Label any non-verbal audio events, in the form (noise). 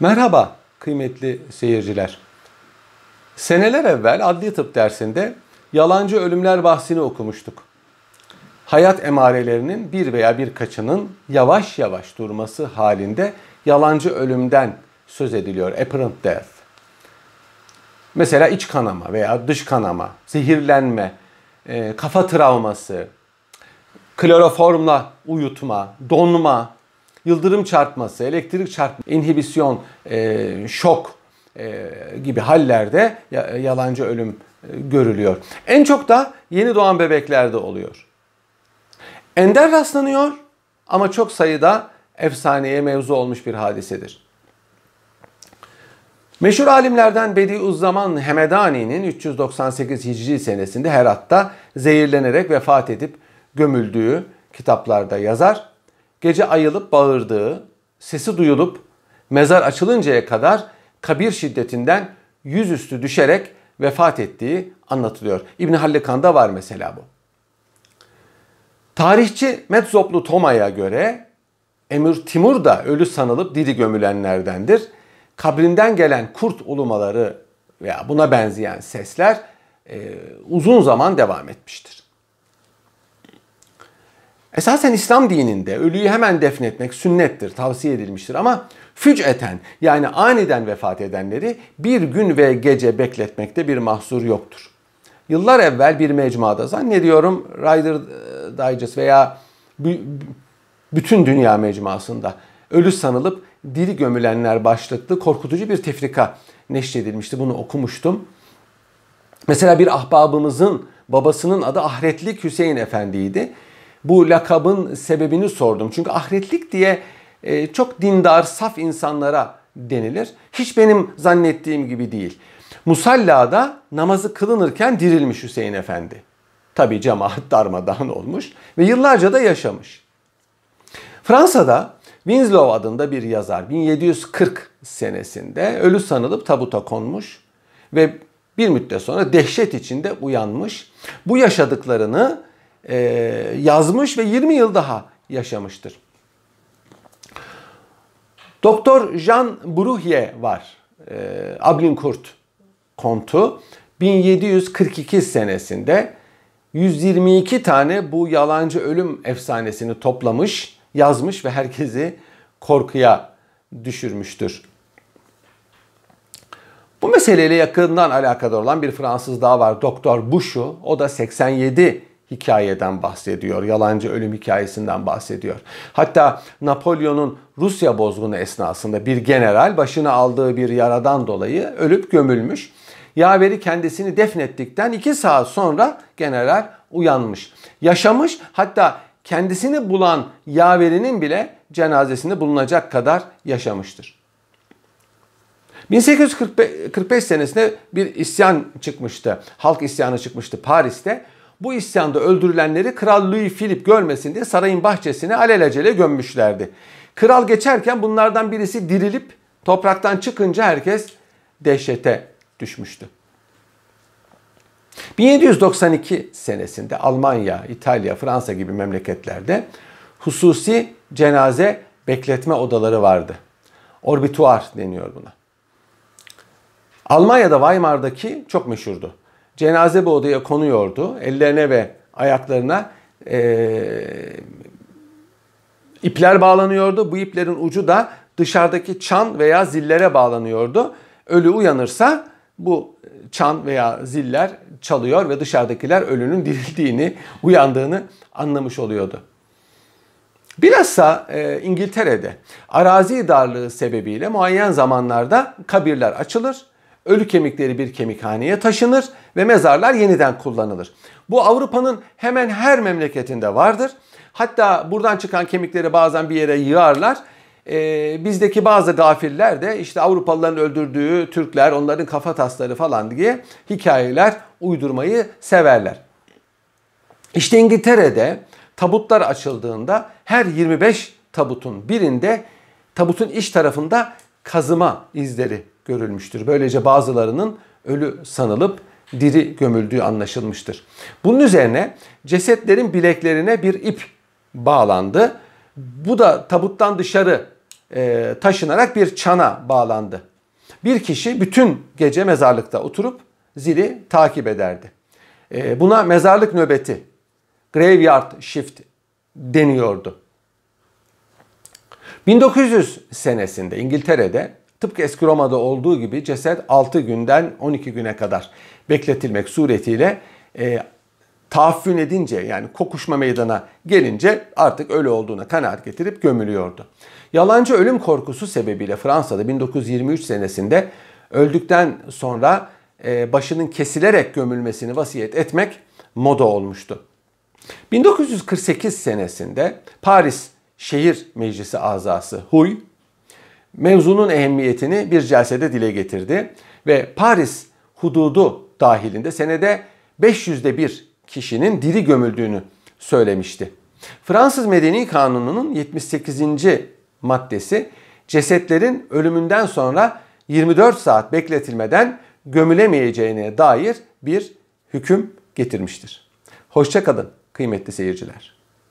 Merhaba kıymetli seyirciler. Seneler evvel adli tıp dersinde yalancı ölümler bahsini okumuştuk. Hayat emarelerinin bir veya birkaçının yavaş yavaş durması halinde yalancı ölümden söz ediliyor. Apparent death. Mesela iç kanama veya dış kanama, zehirlenme, e, kafa travması, kloroformla uyutma, donma, yıldırım çarpması, elektrik çarpması, inhibisyon, e, şok e, gibi hallerde yalancı ölüm e, görülüyor. En çok da yeni doğan bebeklerde oluyor. Ender rastlanıyor ama çok sayıda efsaneye mevzu olmuş bir hadisedir. Meşhur alimlerden Bediüzzaman Hemedani'nin 398 Hicri senesinde Herat'ta zehirlenerek vefat edip gömüldüğü kitaplarda yazar. Gece ayılıp bağırdığı, sesi duyulup mezar açılıncaya kadar kabir şiddetinden yüzüstü düşerek vefat ettiği anlatılıyor. İbn Hallekan'da var mesela bu. Tarihçi Medzoplu Toma'ya göre Emir Timur da ölü sanılıp diri gömülenlerdendir. Kabrinden gelen kurt ulumaları veya buna benzeyen sesler e, uzun zaman devam etmiştir. Esasen İslam dininde ölüyü hemen defnetmek sünnettir, tavsiye edilmiştir ama füc'eten yani aniden vefat edenleri bir gün ve gece bekletmekte bir mahsur yoktur. Yıllar evvel bir mecmuada zannediyorum Rider Digest veya bütün dünya mecmuasında ölü sanılıp diri gömülenler başlıklı korkutucu bir tefrika neşredilmişti. Bunu okumuştum. Mesela bir ahbabımızın babasının adı Ahretlik Hüseyin Efendi'ydi bu lakabın sebebini sordum. Çünkü ahretlik diye e, çok dindar, saf insanlara denilir. Hiç benim zannettiğim gibi değil. Musallada namazı kılınırken dirilmiş Hüseyin Efendi. Tabi cemaat (laughs) darmadağın olmuş ve yıllarca da yaşamış. Fransa'da Winslow adında bir yazar 1740 senesinde ölü sanılıp tabuta konmuş ve bir müddet sonra dehşet içinde uyanmış. Bu yaşadıklarını e, yazmış ve 20 yıl daha yaşamıştır. Doktor Jean Bruhier var. E, Ablincourt kontu 1742 senesinde 122 tane bu yalancı ölüm efsanesini toplamış, yazmış ve herkesi korkuya düşürmüştür. Bu meseleyle yakından alakadar olan bir Fransız daha var. Doktor Bouchou. O da 87 hikayeden bahsediyor. Yalancı ölüm hikayesinden bahsediyor. Hatta Napolyon'un Rusya bozgunu esnasında bir general başına aldığı bir yaradan dolayı ölüp gömülmüş. Yaveri kendisini defnettikten iki saat sonra general uyanmış. Yaşamış hatta kendisini bulan yaverinin bile cenazesinde bulunacak kadar yaşamıştır. 1845 senesinde bir isyan çıkmıştı. Halk isyanı çıkmıştı Paris'te. Bu isyanda öldürülenleri Kral Louis Philip görmesin diye sarayın bahçesine alelacele gömmüşlerdi. Kral geçerken bunlardan birisi dirilip topraktan çıkınca herkes dehşete düşmüştü. 1792 senesinde Almanya, İtalya, Fransa gibi memleketlerde hususi cenaze bekletme odaları vardı. Orbituar deniyor buna. Almanya'da Weimar'daki çok meşhurdu cenaze bu odaya konuyordu. Ellerine ve ayaklarına e, ipler bağlanıyordu. Bu iplerin ucu da dışarıdaki çan veya zillere bağlanıyordu. Ölü uyanırsa bu çan veya ziller çalıyor ve dışarıdakiler ölünün dirildiğini, uyandığını anlamış oluyordu. Bilhassa e, İngiltere'de arazi darlığı sebebiyle muayyen zamanlarda kabirler açılır Ölü kemikleri bir kemikhaneye taşınır ve mezarlar yeniden kullanılır. Bu Avrupa'nın hemen her memleketinde vardır. Hatta buradan çıkan kemikleri bazen bir yere yığarlar. Ee, bizdeki bazı gafiller de işte Avrupalıların öldürdüğü Türkler, onların kafa tasları falan diye hikayeler uydurmayı severler. İşte İngiltere'de tabutlar açıldığında her 25 tabutun birinde tabutun iç tarafında kazıma izleri görülmüştür. Böylece bazılarının ölü sanılıp diri gömüldüğü anlaşılmıştır. Bunun üzerine cesetlerin bileklerine bir ip bağlandı. Bu da tabuttan dışarı e, taşınarak bir çana bağlandı. Bir kişi bütün gece mezarlıkta oturup zili takip ederdi. E, buna mezarlık nöbeti, graveyard shift deniyordu. 1900 senesinde İngiltere'de tıpkı eski Roma'da olduğu gibi ceset 6 günden 12 güne kadar bekletilmek suretiyle e, tahaffün edince yani kokuşma meydana gelince artık ölü olduğuna kanaat getirip gömülüyordu. Yalancı ölüm korkusu sebebiyle Fransa'da 1923 senesinde öldükten sonra e, başının kesilerek gömülmesini vasiyet etmek moda olmuştu. 1948 senesinde Paris Şehir Meclisi azası Huy mevzunun ehemmiyetini bir celsede dile getirdi ve Paris hududu dahilinde senede 500'de bir kişinin diri gömüldüğünü söylemişti. Fransız Medeni Kanunu'nun 78. maddesi cesetlerin ölümünden sonra 24 saat bekletilmeden gömülemeyeceğine dair bir hüküm getirmiştir. Hoşçakalın kıymetli seyirciler.